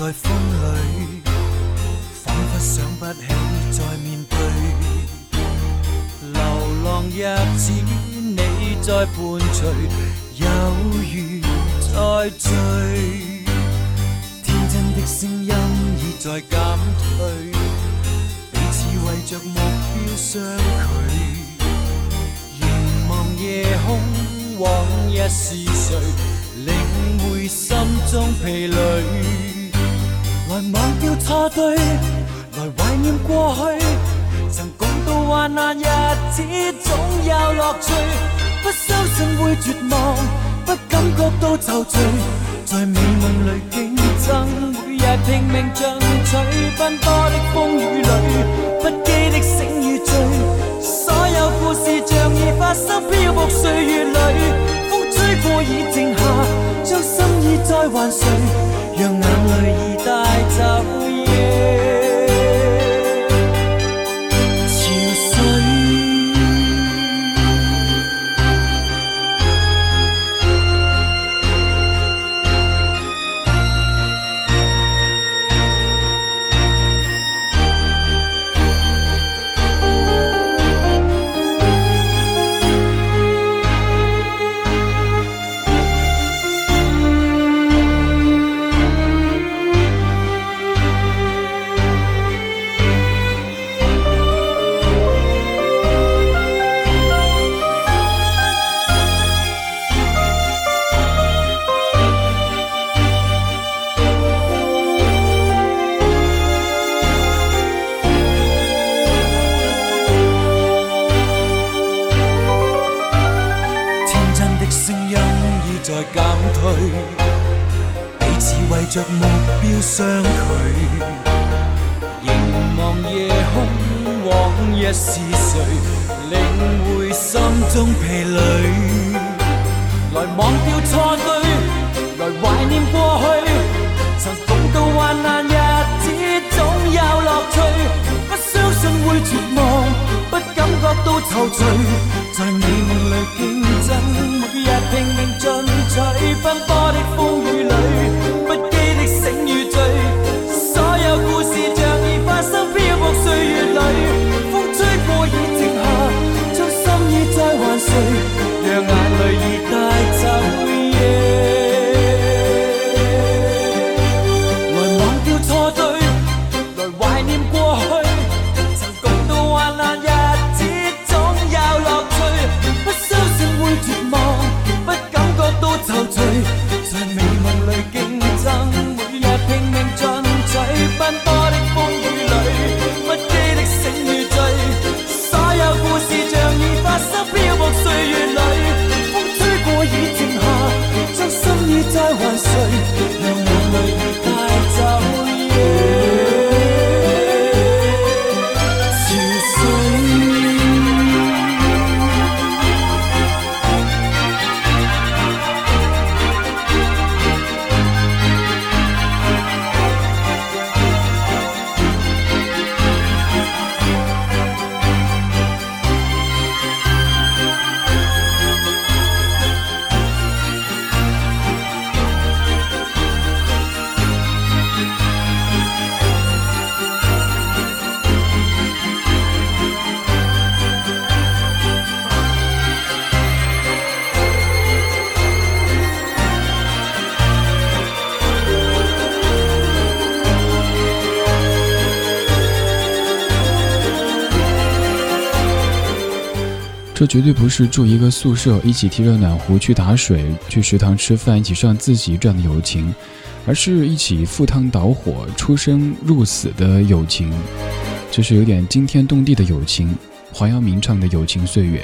在风里，仿佛想不起再面对。流浪日子，你在伴随，有如在醉。天真的声音已在减退，彼此为着目标相距。凝望夜空，往日是谁？领会心中疲累，来忘掉错对，来怀念过去。曾共度患难日子，总有乐趣。不相信会绝望，不感觉到愁绪。在美梦里竞争，每日拼命进取。奔波的风雨里，不羁的醒与醉。所有故事像已发生，漂泊岁月里。风吹过已静下，将心意再还谁？让眼泪着目标相距，凝望夜空，往日是谁？领会心中疲累，来忘掉错对，来怀念过去。曾共度患难日子，总有乐趣。不相信会绝望，不感觉到愁绪。在美梦里竞争，每日拼命进取，奔波的风雨里。这绝对不是住一个宿舍，一起提着暖壶去打水，去食堂吃饭，一起上自习这样的友情，而是一起赴汤蹈火、出生入死的友情，就是有点惊天动地的友情。黄耀明唱的《友情岁月》，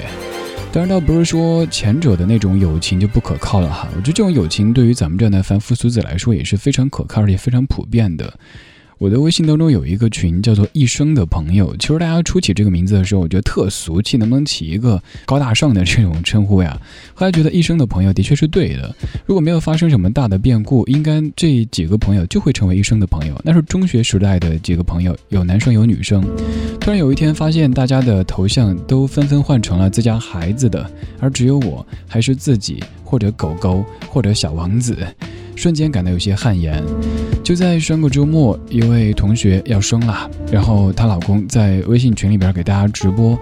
当然倒不是说前者的那种友情就不可靠了哈。我觉得这种友情对于咱们这样的凡夫俗子来说也是非常可靠而且非常普遍的。我的微信当中有一个群叫做“一生的朋友”，其实大家初起这个名字的时候，我觉得特俗气，能不能起一个高大上的这种称呼呀？后来觉得“一生的朋友”的确是对的。如果没有发生什么大的变故，应该这几个朋友就会成为一生的朋友。那是中学时代的几个朋友，有男生有女生。突然有一天发现，大家的头像都纷纷换成了自家孩子的，而只有我还是自己或者狗狗或者小王子。瞬间感到有些汗颜。就在上个周末，一位同学要生了，然后她老公在微信群里边给大家直播，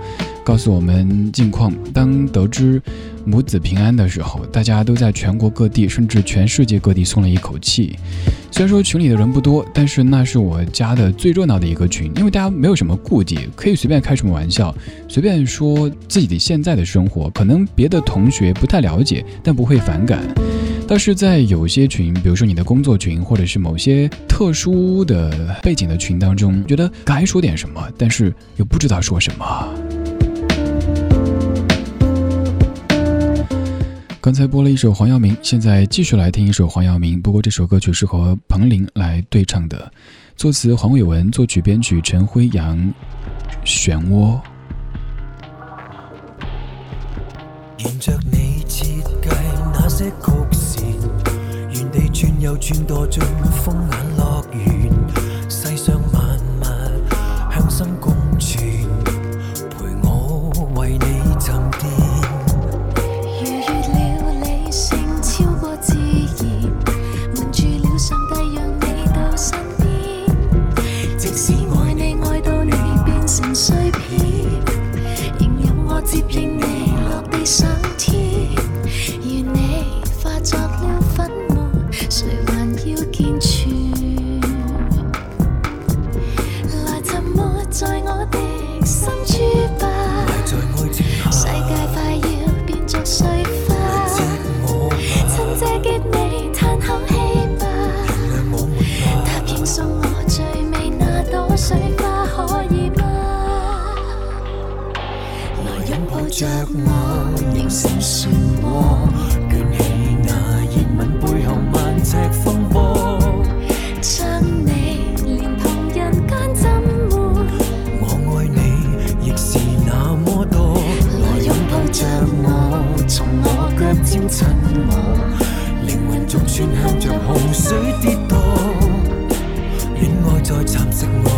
告诉我们近况。当得知母子平安的时候，大家都在全国各地，甚至全世界各地松了一口气。虽然说群里的人不多，但是那是我加的最热闹的一个群，因为大家没有什么顾忌，可以随便开什么玩笑，随便说自己的现在的生活，可能别的同学不太了解，但不会反感。但是在有些群，比如说你的工作群，或者是某些特殊的背景的群当中，觉得该说点什么，但是又不知道说什么。刚才播了一首黄耀明，现在继续来听一首黄耀明。不过这首歌曲是和彭羚来对唱的，作词黄伟文，作曲编曲陈辉阳，漩涡。沿着你设计那些曲线，原地转又转堕进着我形成漩涡，卷起那热吻背后万尺风波，将你连同人间浸没。我爱你亦是那么多，来拥抱着我，从我脚尖亲我，灵魂逐串向着洪水跌堕，恋爱在蚕食我，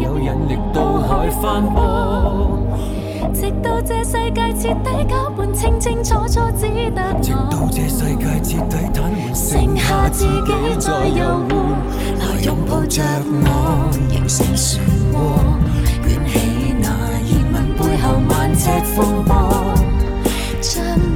有引力到海翻波。直到这世界彻底搅拌，清清楚楚只得直到这世界彻底瘫痪，剩下自己在游玩，来拥抱着我，仍是漩涡，卷起那热吻背后万尺风波，将。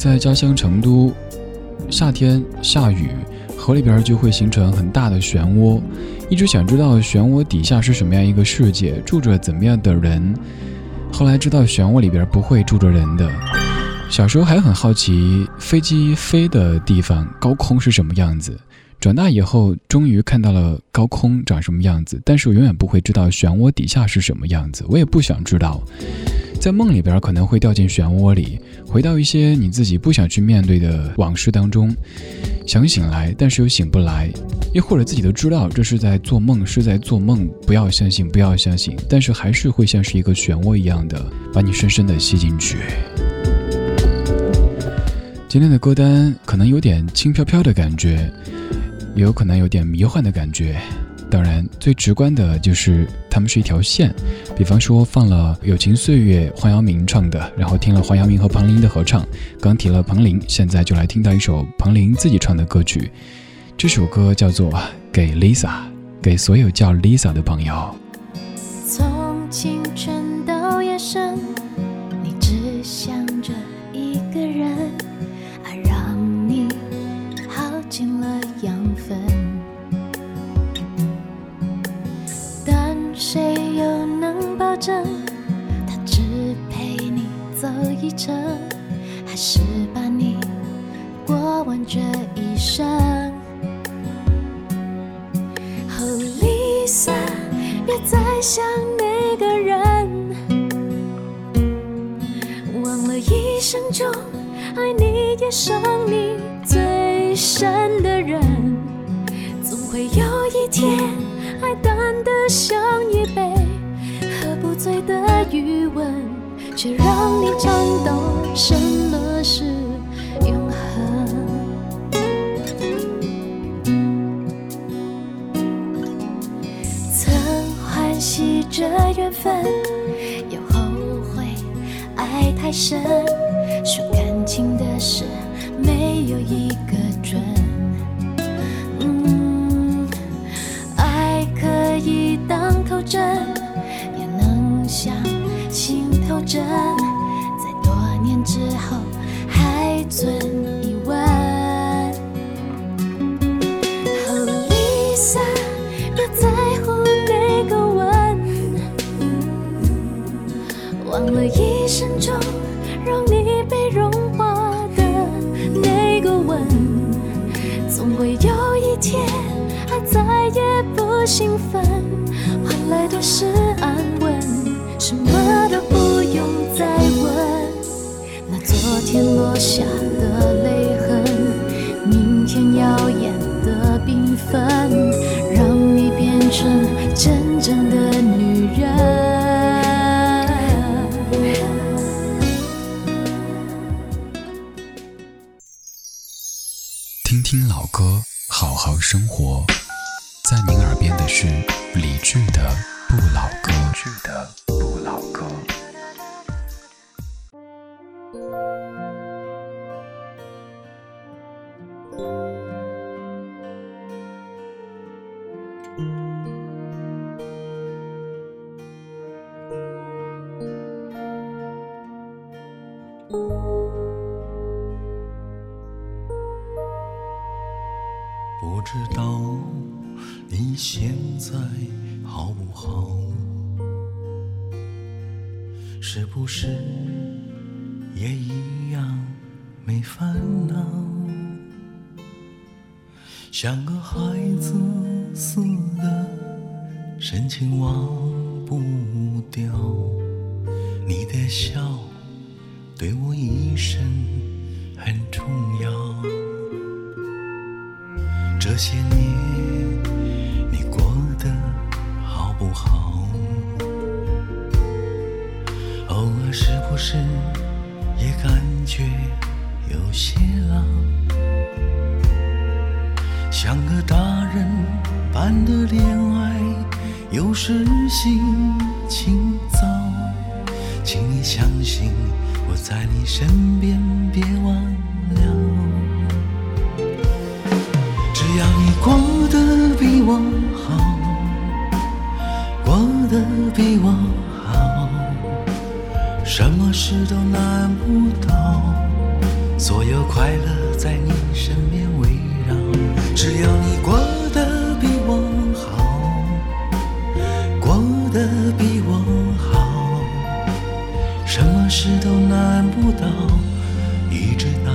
在家乡成都，夏天下雨，河里边就会形成很大的漩涡。一直想知道漩涡底下是什么样一个世界，住着怎么样的人。后来知道漩涡里边不会住着人的。小时候还很好奇飞机飞的地方高空是什么样子。长大以后终于看到了高空长什么样子，但是我永远不会知道漩涡底下是什么样子，我也不想知道。在梦里边可能会掉进漩涡里，回到一些你自己不想去面对的往事当中，想醒来，但是又醒不来，又或者自己都知道这是在做梦，是在做梦，不要相信，不要相信，但是还是会像是一个漩涡一样的把你深深的吸进去。今天的歌单可能有点轻飘飘的感觉，也有可能有点迷幻的感觉。当然，最直观的就是它们是一条线。比方说，放了《友情岁月》，黄耀明唱的，然后听了黄耀明和彭羚的合唱。刚提了彭羚，现在就来听到一首彭羚自己唱的歌曲。这首歌叫做《给 Lisa》，给所有叫 Lisa 的朋友。从清晨一程，还是把你过完这一生？Oh Lisa，别再想那个人，忘了一生中爱你也伤你最深的人，总会有一天。爱淡得像一杯喝不醉的余温，却让你尝到什么是永恒。曾欢喜这缘分，又后悔爱太深，说感情的事没有一个正的女人。听听老歌，好好生活。在您耳边的是理智的《不老歌》。不知道。你现在好不好？是不是也一样没烦恼？像个孩子似的，深情忘不掉。你的笑对我一生很重要。这些年你过得好不好？偶尔。是不是也感觉有些老？像个大人般的恋爱，有时心情糟。请你相信在你身边，别忘了。只要你过得比我好，过得比我好。什么事都难不倒，所有快乐在你身边围绕。只要你过事都难不倒，一直到。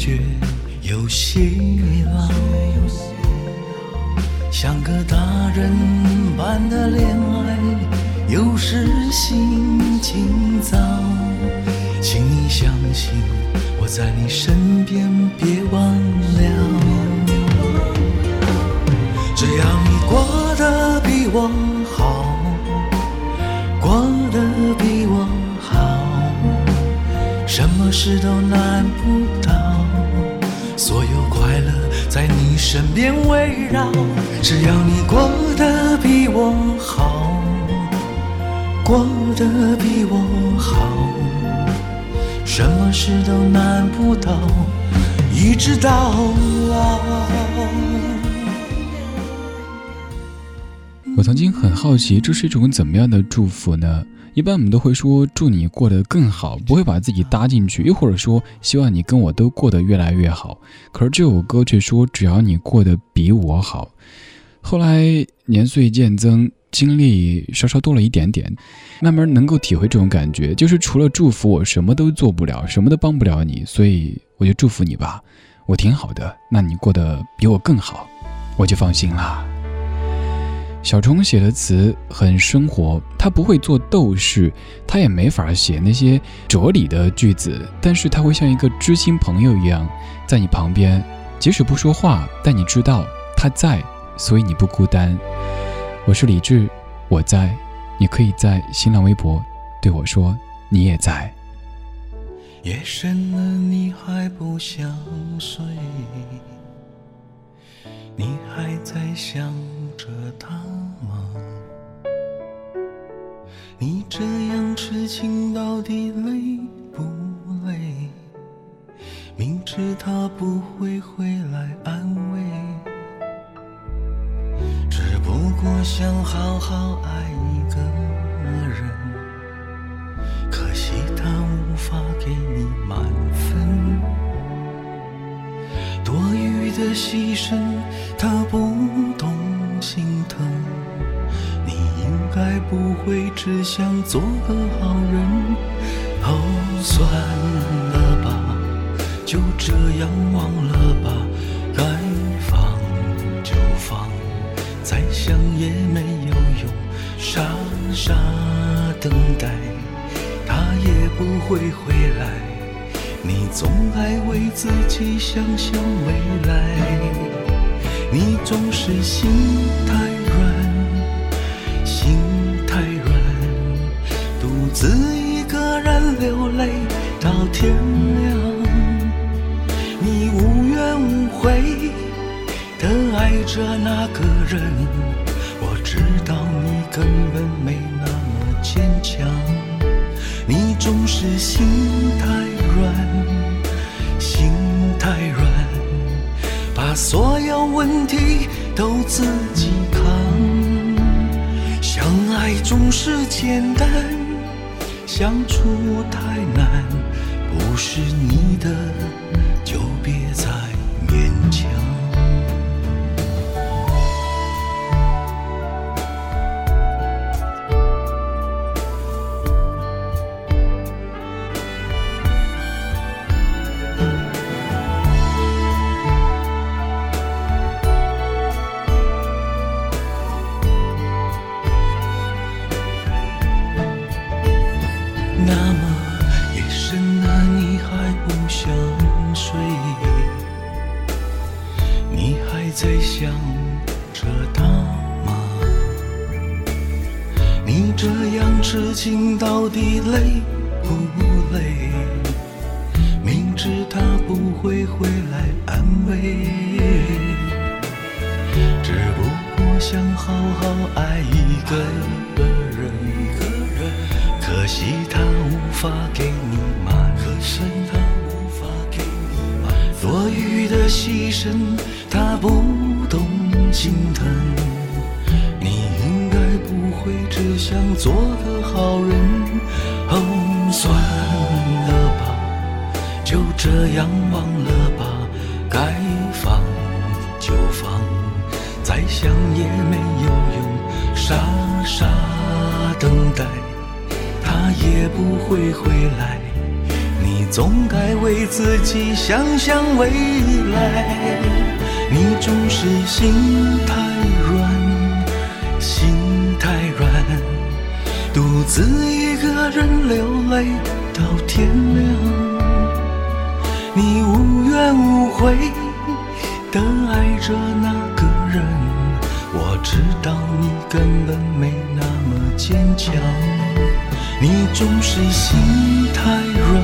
觉有些老？像个大人般的恋爱，有时心情糟。请你相信我在你身边，别忘了。只要你过得比我好，过得比我好，什么事都难身边围绕，只要你过得比我好，过得比我好，什么事都难不倒，一直到老。我曾经很好奇，这是一种怎么样的祝福呢？一般我们都会说祝你过得更好，不会把自己搭进去，又或者说希望你跟我都过得越来越好。可是这首歌却说只要你过得比我好。后来年岁渐增，经历稍稍多了一点点，慢慢能够体会这种感觉，就是除了祝福我什么都做不了，什么都帮不了你，所以我就祝福你吧，我挺好的，那你过得比我更好，我就放心啦。小虫写的词很生活，他不会做斗士，他也没法写那些哲理的句子，但是他会像一个知心朋友一样，在你旁边，即使不说话，但你知道他在，所以你不孤单。我是李志，我在，你可以在新浪微博对我说你也在。夜深了，你还不想睡？你还在想着他你这样痴情到底累不累？明知他不会回来安慰，只不过想好好爱一个人。可惜他无法给你满分，多余的牺牲他不懂心疼。该不会只想做个好人。哦，算了吧，就这样忘了吧，该放就放，再想也没有用，傻傻等待。他也不会回来，你总爱为自己想象未来，你总是心太软，自一个人流泪到天亮。你无怨无悔的爱着那个人，我知道你根本没那么坚强。你总是心太软，心太软，把所有问题都自己扛。相爱总是简单，相处太难，不是你的只不过想好好爱一个人。可惜他无法给你满，可生他无法给你多余的牺牲，他不懂心疼。你应该不会只想做个好人。哦，算了吧，就这样忘了吧，该放，再想也没有用，傻傻等待。他也不会回来，你总该为自己想想未来。你总是心太软，心太软，独自一个人流泪到天亮。你无怨无悔的爱着那，知道你根本没那么坚强。你总是心太软，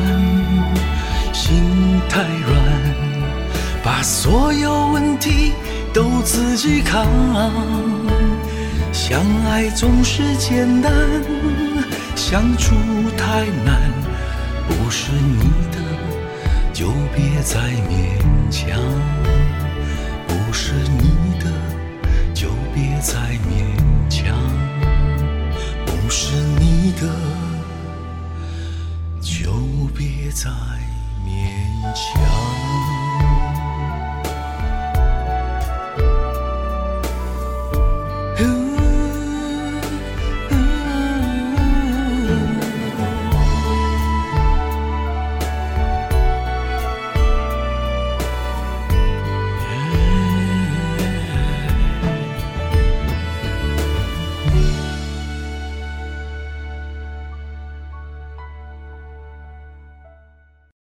心太软，把所有问题都自己扛。相爱总是简单，相处太难。不是你的就别再勉